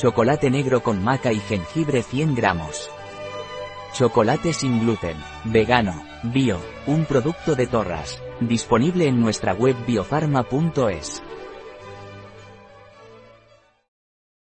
Chocolate negro con maca y jengibre 100 gramos. Chocolate sin gluten, vegano, bio, un producto de Torras, disponible en nuestra web biofarma.es.